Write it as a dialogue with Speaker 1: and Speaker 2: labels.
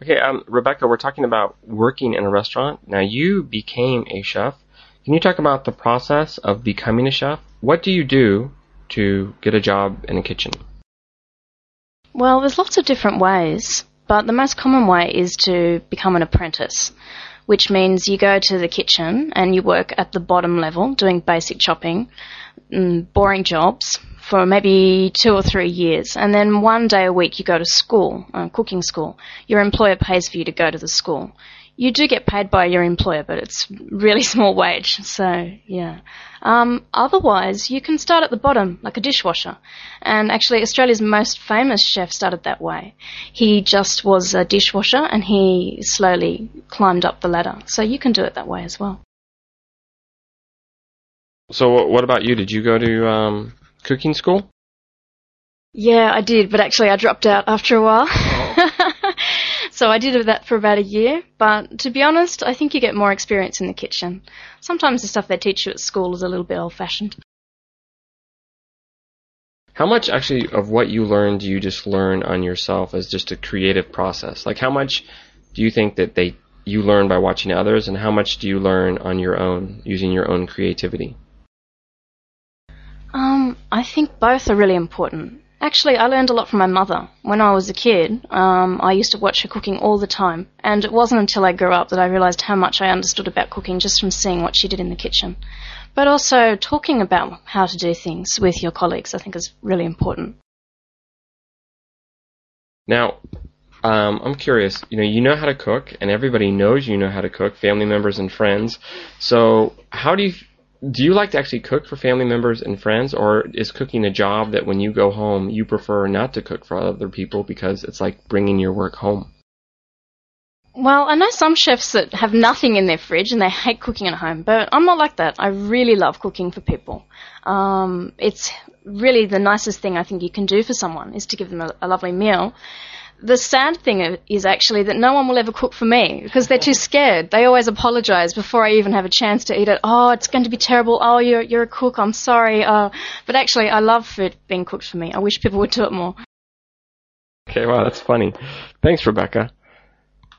Speaker 1: Okay, um, Rebecca, we're talking about working in a restaurant. Now, you became a chef. Can you talk about the process of becoming a chef? What do you do to get a job in a kitchen?
Speaker 2: Well, there's lots of different ways, but the most common way is to become an apprentice, which means you go to the kitchen and you work at the bottom level doing basic chopping, mm, boring jobs for maybe two or three years, and then one day a week you go to school, uh, cooking school. Your employer pays for you to go to the school. You do get paid by your employer, but it's really small wage. So yeah. Um, otherwise, you can start at the bottom, like a dishwasher. And actually, Australia's most famous chef started that way. He just was a dishwasher, and he slowly climbed up the ladder. So you can do it that way as well.
Speaker 1: So, what about you? Did you go to um, cooking school?
Speaker 2: Yeah, I did, but actually I dropped out after a while. Oh. so I did that for about a year, but to be honest, I think you get more experience in the kitchen. Sometimes the stuff they teach you at school is a little bit old fashioned.
Speaker 1: How much actually of what you learn do you just learn on yourself as just a creative process? Like how much do you think that they you learn by watching others and how much do you learn on your own using your own creativity?
Speaker 2: Um, I think both are really important. Actually, I learned a lot from my mother. When I was a kid, um, I used to watch her cooking all the time, and it wasn't until I grew up that I realized how much I understood about cooking just from seeing what she did in the kitchen. But also, talking about how to do things with your colleagues, I think, is really important.
Speaker 1: Now, um, I'm curious. You know, you know how to cook, and everybody knows you know how to cook, family members and friends. So, how do you do you like to actually cook for family members and friends, or is cooking a job that when you go home you prefer not to cook for other people because it's like bringing your work home?
Speaker 2: Well, I know some chefs that have nothing in their fridge and they hate cooking at home, but I'm not like that. I really love cooking for people. Um, it's really the nicest thing I think you can do for someone is to give them a, a lovely meal the sad thing is actually that no one will ever cook for me because they're too scared. They always apologize before I even have a chance to eat it. Oh, it's going to be terrible. Oh, you're you're a cook. I'm sorry. Uh, but actually, I love food being cooked for me. I wish people would do it more.
Speaker 1: Okay, wow, that's funny. Thanks, Rebecca.